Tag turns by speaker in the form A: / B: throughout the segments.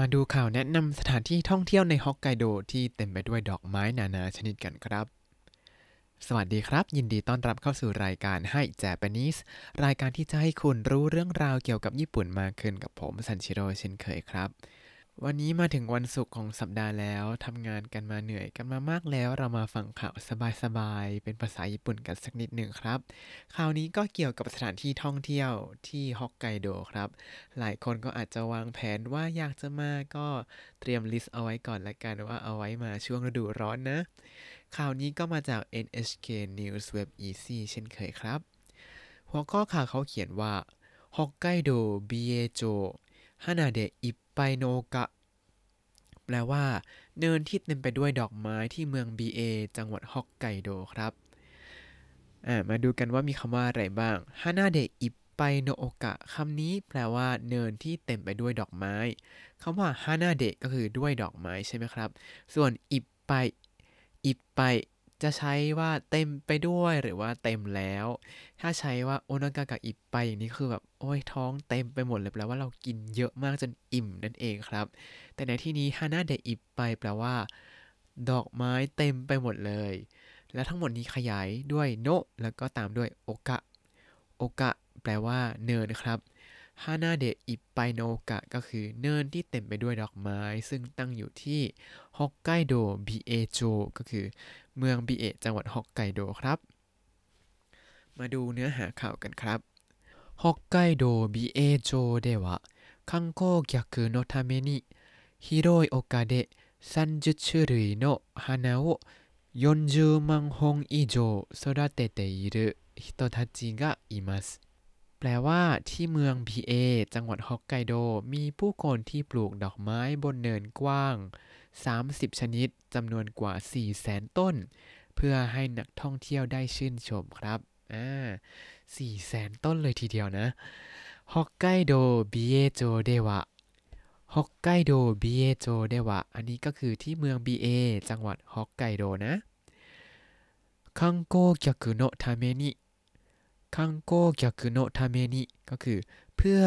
A: มาดูข่าวแนะนำสถานที่ท่องเที่ยวในฮอกไกโดที่เต็มไปด้วยดอกไม้นานาชนิดกันครับ สวัสดีครับ ยินดีต้อนรับเข้าสู่รายการให้แจแปนิสรายการที่จะให้คุณรู้เรื่องราวเกี่ยวกับญี่ปุ่นมากขึ้นกับผมซันชิโร่เช่นเคยครับ วันนี้มาถึงวันศุกร์ของสัปดาห์แล้วทำงานกันมาเหนื่อยกันมามากแล้ว เรามาฟังข่าวสบายๆเป็นภาษาญี่ปุ่นกันสักนิดหนึ่งครับข่าวนี้ก็เกี่ยวกับสถานที่ท่องเที่ยวที่ฮอกไกโดครับ หลายคนก็อาจจะวางแผนว่าอยากจะมาก็เตรียมลิสต์เอาไว้ก่อนละกันว่าเอาไว้มาช่วงฤดูร้อนนะข่าวนี้ก็มาจาก NHK News Web Easy เช่นเคยครับ หัวข้อข่าวเขาเขียนว่าฮอกไกโดบิเอโจ ฮานาเดะอิปไปโนกะ แปลว่า เนินที่เต็มไปด้วยดอกไม้ที่เมืองบีเอจังหวัดฮอกไกโดครับ มาดูกันว่ามีคำว่าอะไรบ้างฮานาเดะอิปไปโนโอกะคำนี้แปลว่าเนินที่เต็มไปด้วยดอกไม้คำว่าฮานาเดะก็คือด้วยดอกไม้ใช่ไหมครับ ส่วนอิปไปอิปไป จะใช้ว่าเต็มไปด้วยหรือว่าเต็มแล้ว ถ้าใช้ว่าโอนากากะอิปไปอย่างนี้คือแบบโอ้ยท้องเต็มไปหมดเลยแปลว่าเรากินเยอะมากจนอิ่มนั่นเองครับ แต่ในที่นี้ฮานาเดอิปไปแปลว่า ดอกไม้เต็มไปหมดเลย และทั้งหมดนี้ขยายด้วยโนะแล้วก็ตามด้วยโอกะโอกะแปลว่าเนินครับ ฮานาเดะอิปไปโนกะก็คือเนินที่เต็มไปด้วยดอกไม้ ซึ่งตั้งอยู่ที่ฮอกไกโดบิเอโจก็คือเมืองบิเอะจังหวัดฮอกไกโดครับ มาดูเนื้อหาข่าวกันครับฮอกไกโดบิเอโจでは観光客のために広い丘で30種類の花を40万本以上育てている人たちがいます แปลว่าที่เมืองพีเอจังหวัดฮอกไกโด มีผู้คนที่ปลูกดอกไม้บนเนินกว้าง 30 ชนิดจำนวนกว่า4,000ต้น เพื่อให้หนักท่องเที่ยวได้ชื่นชมครับอ่าสี่แสต้นเลยทีเดียวนะ北海道美瑛町では 北海道美瑛町では อันนี้ก็คือที่เมืองบีเอจังหวัดฮอกไกโดนะคังのために คังโกเกียคุโนทาเมนิก็คือเพื่อ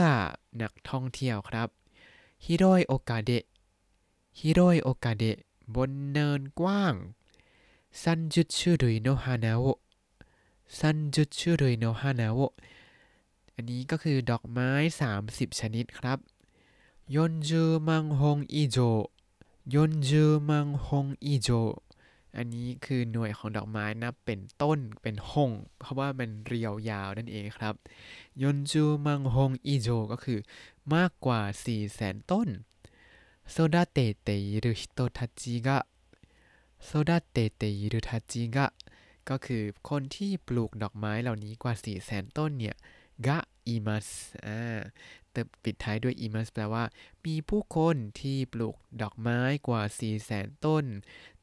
A: นักท่องเที่ยวครับ広い丘で 広い丘で บนเนินกว้าง30種類の花を30種類の花を อันนี้ก็คือดอกไม้ 30 ชนิดครับ40万本以上 40万本以上 อันนี้คือหน่วยของดอกไม้นับเป็นต้นเป็นหง เพราะว่ามันเรียวยาวนั่นเองครับยนจูมังฮงอิโจก็คือมากกว่า4แสนต้น育てている人たちがโซดาเตเตยรุทัจิกะก็คือคนที่ปลูกดอกไม้เหล่านี้กว่า4แสนต้นเนี่ยกะอิมัสอ่า ปิดท้ายด้วยอิมัสแปลว่า มีผู้คนที่ปลูกดอกไม้กว่า4แสนต้น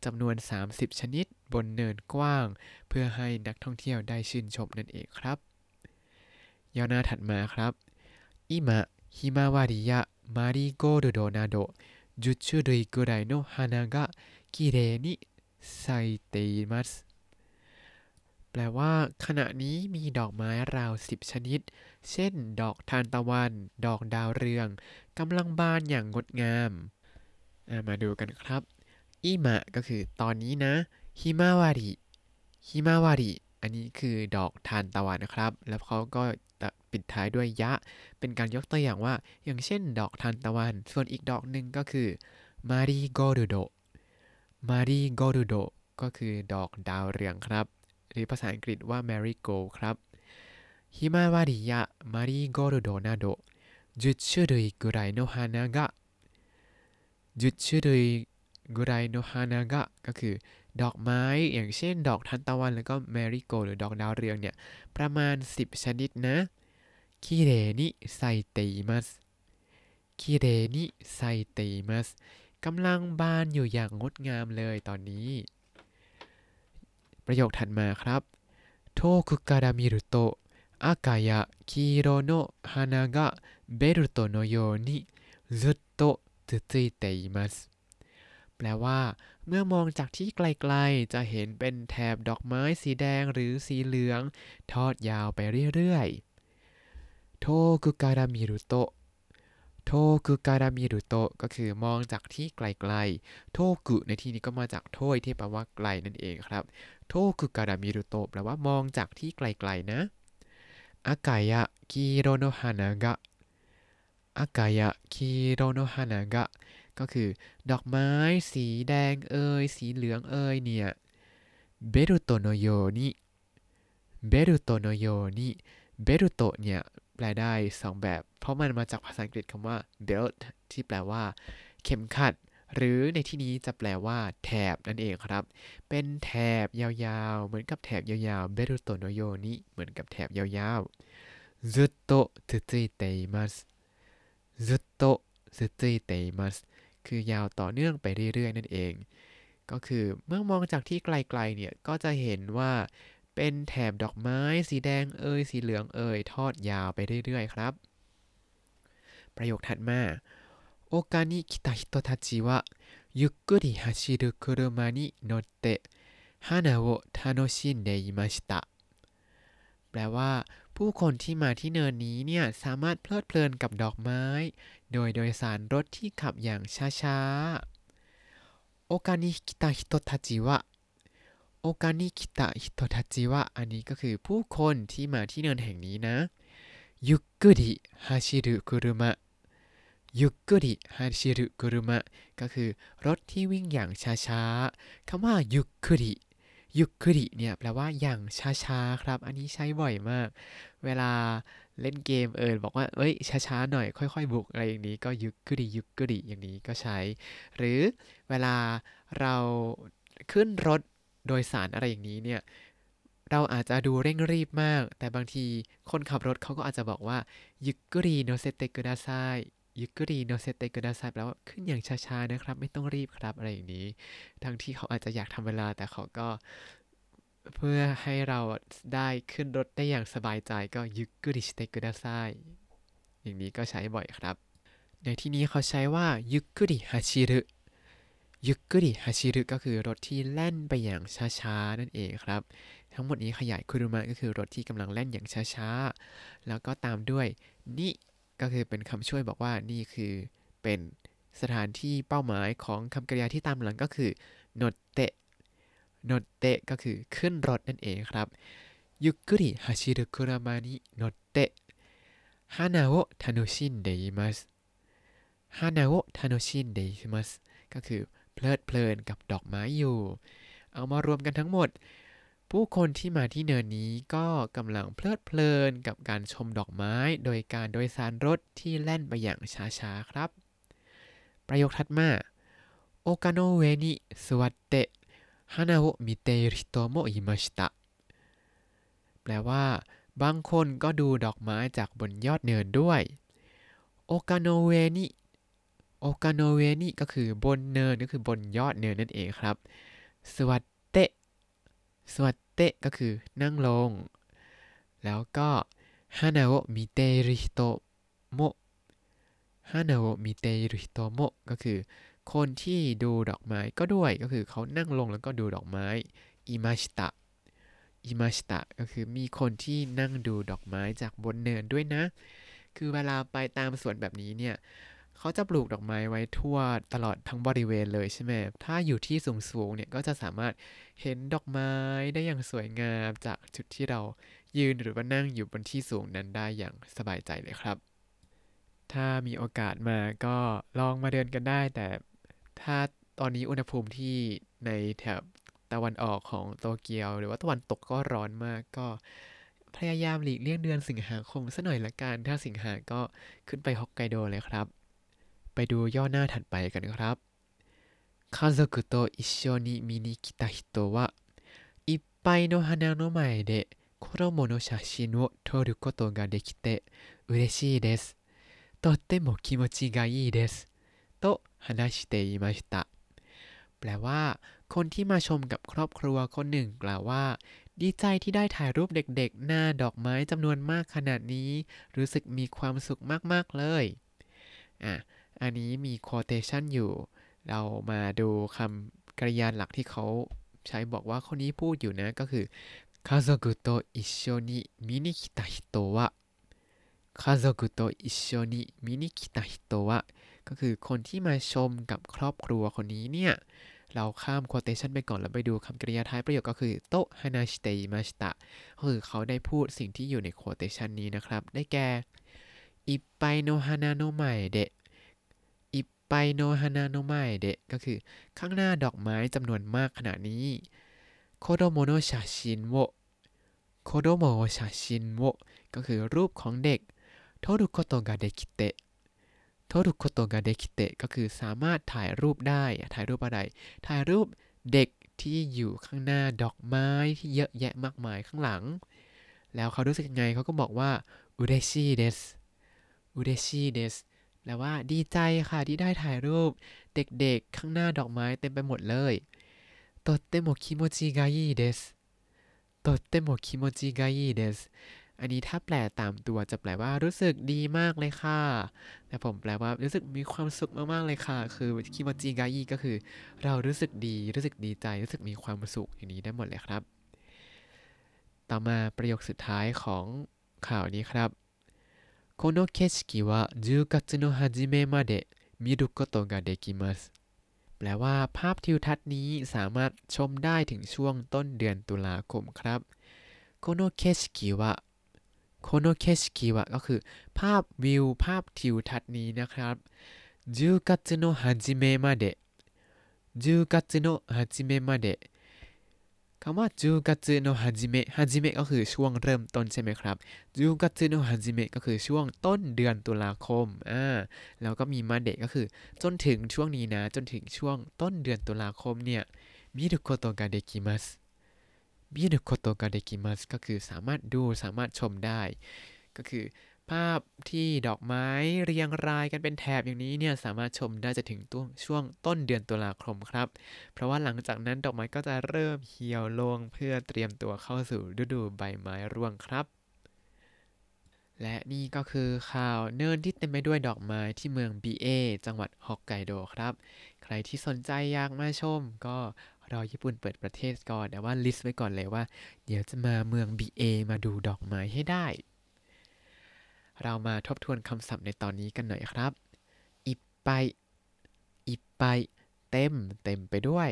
A: จำนวน 30 ชนิดบนเนินกว้าง เพื่อให้นักท่องเที่ยวได้ชื่นชมนั่นเองครับย่อหน้าถัดมาครับอิมะฮิมาวาริยะมาริโกโดโดนาโดจุชุรุยกุไรโนฮานากะกิเรนิไซเตมัส แปลว่า ขณะนี้มีดอกไม้ราว10ชนิด เช่น ดอกทานตะวัน ดอกดาวเรืองกำลังบานอย่างงดงาม มาดูกันครับอิมะก็คือตอนนี้นะฮิมาวาริฮิมาวาริอันนี้คือดอกทานตะวันนะครับ แล้วเขาก็ปิดท้ายด้วยยะ เป็นการยกตัวอย่างว่า อย่างเช่น ดอกทานตะวัน ส่วนอีกดอกหนึ่งก็คือマリーゴールド マリーゴールド ก็คือดอกดาวเรืองครับ หรือภาษาอังกฤษว่า marigold ครับฮิมาวาริยะมารีโกรุโดนาโด10種類ぐらいの花が10種類กุไรโนฮานากะก็คือ ดอกไม้อย่างเช่น ดอกทันตะวันแล้วก็แมริโกหรือดอกดาวเรืองเนี่ย ประมาณ 10 ชนิดนะคิเรนิไซเตมัสคิเรนิไซเตมัสกำลังบานอยู่อย่างงดงามเลยตอนนี้ ประโยคถัดมาครับโทคุการามิรุโตะอากายะคิโรโนะฮานะกะเบรุโตโนโยนิซุตโตตุจิเตอิมัสแปลว่า เมื่อมองจากที่ไกลๆ จะเห็นเป็นแถบดอกไม้สีแดงหรือสีเหลือง ทอดยาวไปเรื่อยๆ โทคุการะมิรุโตะโทกุการะมิรุโตะก็คือมองจากที่ไกลๆ โทกุในที่นี้ก็มาจากโทยที่แปลว่าไกลนั่นเองครับ โทกุการามิรุโตะแปลว่ามองจากที่ไกลๆนะอากายะคิโรโนฮานากะอากายะคิโรโนฮานากะก็คือดอกไม้สีแดงเอ่ยสีเหลืองเอ่ยเนี่ยเบรุโตโนโยนิเบรุโตโนโยนิเบรุโตเนี่ยแปลได้สองแบบ เพราะมันมาจากภาษาอังกฤษคำว่า belt ที่แปลว่า เข็มขัด หรือในที่นี้จะแปลว่า แถบนั่นเองครับ เป็นแถบยาวๆ เหมือนกับแถบยาวๆเบรุโตโนโยนิเหมือนกับแถบยาวๆずっと続いていますずっと続いていますคือยาวต่อเนื่องไปเรื่อยๆ นั่นเอง ก็คือเมื่อมองจากที่ไกลๆ เนี่ย ก็จะเห็นว่าเป็นแถบดอกไม้ สีแดงเอ่ยสีเหลืองเอ่ยทอดยาวไปเรื่อยๆ ครับ ประโยคถัดมา โอกานิคิตาฮิโตทาจิวะゆっくり走る車に乗って花を楽しんでいましたแปลว่า ผู้คนที่มาที่เนินนี้เนี่ย สามารถเพลิดเพลินกับดอกไม้ โดยโดยสารรถที่ขับอย่างช้าๆโอกานิคิตาฮิโตทาจิวะโอกานิคิตะฮิโตทัจิวะอันนี้ก็คือผู้คนที่มาที่เนินแห่งนี้นะยุกุริฮาชิรุกุรุมะ ยุกุริฮาชิรุกุรุมะก็คือรถที่วิ่งอย่างช้าๆคำว่า ゆっくりยุกุริเนี่ยแปลว่าอย่างช้าๆครับ อันนี้ใช้บ่อยมาก เวลาเล่นเกมเออบอกว่าเอ้ยช้าๆหน่อยค่อยๆบุกอะไรอย่างนี้ก็ยุกุริยุกุริอย่างนี้ก็ใช้ หรือเวลาเราขึ้นรถโดยสารอะไรอย่างนี้เนี่ยเราอาจจะดูเร่งรีบมาก แต่บางทีคนขับรถเขาก็อาจจะบอกว่ายุกรีโนเซเตกุดาไซ ยุกรีโนเซเตกุดาไซแปลว่าขึ้นอย่างช้าๆนะครับ ไม่ต้องรีบครับอะไรอย่างนี้ ทั้งที่เขาอาจจะอยากทำเวลาแต่เขาก็เพื่อให้เราได้ขึ้นรถได้อย่างสบายใจก็ยุกริสเตกุดาไซอย่างนี้ก็ใช้บ่อยครับ ในที่นี้เขาใช้ว่ายุกริฮาชิรุยุกริฮาชิรุก็คือรถที่แล่นไปอย่างช้าๆนั่นเองครับ ทั้งหมดนี้ขยายคุรุมะก็คือรถที่กำลังแล่นอย่างช้าๆ แล้วก็ตามด้วยนี่ ก็คือเป็นคำช่วยบอกว่านี่คือเป็นสถานที่เป้าหมายของคำกริยาที่ตามหลังก็คือโนเตะโนเตะก็คือขึ้นรถนั่นเองครับ ゆっくり走る車に乗って花を楽しんでいます 花を楽しんでいます ก็คือเพลิดเพลินกับดอกไม้อยู่ เอามารวมกันทั้งหมด ผู้คนที่มาที่เนินนี้ก็กำลังเพลิดเพลินกับการชมดอกไม้โดยการโดยสารรถที่แล่นไปอย่างช้าๆครับ ประโยคถัดมา丘の上に座って花を見てる人もいました แปลว่า บางคนก็ดูดอกไม้จากบนยอดเนินด้วยโอกาโนเวนิโอกาโนเวนิก็คือบนเนินก็คือบนยอดเนินนั่นเองครับ座って 座って ก็คือนั่งลง แล้วก็ฮานาโอมิเตริโตโมฮานาโอมิเตริโตโมก็คือคนที่ดูดอกไม้ก็ด้วยก็คือเขานั่งลงแล้วก็ดูดอกไม้อิมาชิตะอิมาชิตะก็คือมีคนที่นั่งดูดอกไม้จากบนเนินด้วยนะ คือเวลาไปตามสวนแบบนี้เนี่ย เขาจะปลูกดอกไม้ไว้ทั่วตลอดทั้งบริเวณเลยใช่ไหม ถ้าอยู่ที่สูงๆเนี่ยก็จะสามารถเห็นดอกไม้ได้อย่างสวยงามจากจุดที่เรายืนหรือว่านั่งอยู่บนที่สูงนั้นได้อย่างสบายใจเลยครับ ถ้ามีโอกาสมาก็ลองมาเดินกันได้ แต่ถ้าตอนนี้อุณหภูมิที่ในแถบตะวันออกของโตเกียว หรือว่าตะวันตกก็ร้อนมากก็พยายามหลีกเลี่ยงเดือนสิงหาคมซะหน่อยละกัน ถ้าสิงหาก็ขึ้นไปฮอกไกโดเลยครับ ไปดูย่อหน้าถัดไปกันครับ家族と一緒に見に来た人はいっぱいの花の前で子供の写真を撮ることができて嬉しいです。とっても気持ちがいいです。と話していました。แปลว่า คนที่มาชมกับครอบครัวคนหนึ่งกล่าวว่า ดีใจที่ได้ถ่ายรูปเด็กๆ หน้าดอกไม้จำนวนมากขนาดนี้ รู้สึกมีความสุขมากๆเลย อ่ะ อันนี้มี quotation อยู่ เรามาดูคำกริยาหลักที่เขาใช้บอกว่าคนนี้พูดอยู่นะก็คือคาโซกุโตอิชโชนิมินิคิตาฮิโก็คือคนที่มาชมกับครอบครัวคนนี้เนี่ย เราข้าม quotation ไปก่อนแล้วไปดูคำกริยาท้ายประโยคก็คือโต話してましたก็คือเขาได้พูดสิ่งที่อยู่ใน quotation นี้นะครับ ได้แก่いっぱいの花の前で いっぱいの花の前でก็คือข้างหน้าดอกไม้จำนวนมากขนาดนี้子どもの写真を 子どもの写真をก็คือรูปของเด็ก撮ることができて 撮ることができてก็คือสามารถถ่ายรูปได้ถ่ายรูปอะไร ถ่ายรูปเด็กที่อยู่ข้างหน้าดอกไม้ที่เยอะแยะมากมายข้างหลัง แล้วเขารู้สึกยังไงเขาก็บอกว่าอุเรชิเดสอุเรชิเดส แปลว่าดีใจค่ะที่ได้ถ่ายรูป เด็กๆ ข้างหน้าดอกไม้เต็มไปหมดเลยとっても気持ちがいいですとっても気持ちがいいですอันนี้ถ้าแปลตามตัวจะแปลว่ารู้สึกดีมากเลยค่ะ แต่ผมแปลว่ารู้สึกมีความสุขมากๆเลยค่ะ คือคิโมจิกายิก็คือ เรารู้สึกดี รู้สึกดีใจ รู้สึกมีความสุขอย่างนี้ได้หมดเลยครับ ต่อมาประโยคสุดท้ายของข่าวนี้ครับ この景色は10月の初めまで見ることができますแปลว่าภาพทิวทัศน์นี้สามารถชมได้ถึงช่วงต้นเดือนตุลาคมครับโคโนเคชกิวะโคโนเคชกิวะก็คือภาพวิวภาพทิวทัศน์นี้นะครับ10月の初めまで10月の初めまで คำว่าจูกัตโนฮาจิเมะฮาจิเมะก็คือช่วงเริ่มต้นใช่ไหมครับจูกัตโนฮาจิเมะก็คือช่วงต้นเดือนตุลาคมอ่าแล้วก็มีมาเดะก็คือ จนถึงช่วงนี้นะ จนถึงช่วงต้นเดือนตุลาคมเนี่ยมิรุโคโตกาเดกิมัสมิรุโคโตกาเดกิมัสก็คือสามารถดูสามารถชมได้ ก็คือ ภาพที่ดอกไม้เรียงรายกันเป็นแถบอย่างนี้เนี่ยสามารถชมได้จะถึงต้นช่วงต้นเดือนตุลาคมครับ เพราะว่าหลังจากนั้นดอกไม้ก็จะเริ่มเหี่ยวลงเพื่อเตรียมตัวเข้าสู่ฤดูใบไม้ร่วงครับ และนี่ก็คือข่าวเนินที่เต็มไปด้วยดอกไม้ที่เมืองบีเอจังหวัดฮอกไกโดครับ ใครที่สนใจอยากมาชมก็รอญี่ปุ่นเปิดประเทศก่อนแต่ว่าลิสต์ไว้ก่อนเลยว่า เดี๋ยวจะมาเมือง BA มาดูดอกไม้ให้ได้ เรามาทบทวนคำศัพท์ในตอนนี้กันหน่อยครับ อิปไป อิปไป เต็ม เต็มไปด้วย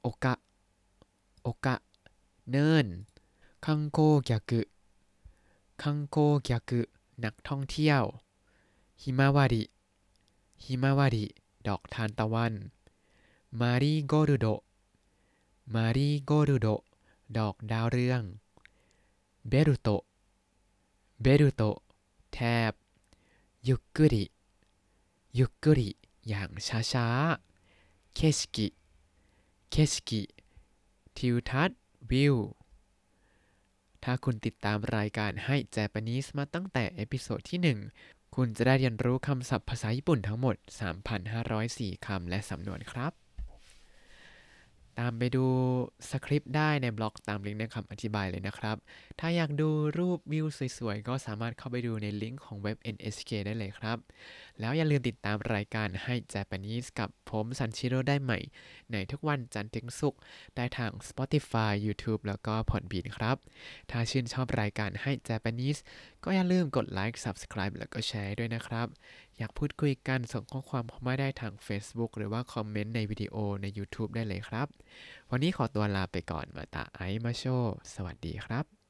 A: โอกะ โอกะ เนิน คังโกแกกุคังโกแกกุนักท่องเที่ยวひまわり ひまわり ดอกทานตะวัน マリーゴールド マリーゴールド ดอกดาวเรือง เบรุโต เบรุโตแทบ ゆっくり ゆっくり อย่างช้าๆ景色 景色 ทิวทัศน์วิว ถ้าคุณติดตามรายการ Hi Japanese มาตั้งแต่ episode ที่ 1 คุณจะได้เรียนรู้คำศัพท์ภาษาญี่ปุ่นทั้งหมด 3,504 คำและสำนวนครับ ตามไปดูสคริปต์ได้ในบล็อกตามลิงก์ในคำอธิบายเลยนะครับ ถ้าอยากดูรูปวิวสวยๆ ก็สามารถเข้าไปดูในลิงก์ของเว็บ NHK ได้เลยครับแล้วอย่าลืมติดตามรายการให้ Japanese กับผมซันชิโร่ได้ใหม่ ในทุกวันจันทร์ถึงศุกร์ได้ทาง Spotify YouTube แล้วก็ Podbean ครับ ถ้าชื่นชอบรายการให้ Japanese ก็อย่าลืมกดไลค์ Subscribe แล้วก็แชร์ด้วยนะครับ อยากพูดคุยกันส่งข้อความเข้ามาได้ทาง Facebook หรือว่าคอมเมนต์ในวิดีโอใน YouTube ได้เลยครับ วันนี้ขอตัวลาไปก่อนมาตาไอมาโช สวัสดีครับ